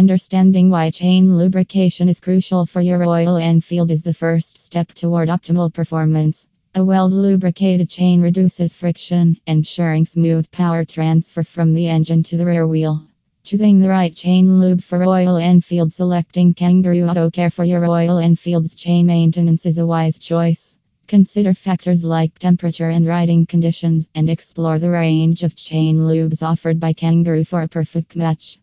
Understanding why chain lubrication is crucial for your Royal Enfield is the first step toward optimal performance. A well lubricated chain reduces friction, ensuring smooth power transfer from the engine to the rear wheel. Choosing the right chain lube for Royal Enfield, selecting Kangaroo Auto Care for your Royal Enfield's chain maintenance is a wise choice. Consider factors like temperature and riding conditions and explore the range of chain lubes offered by Kangaroo for a perfect match.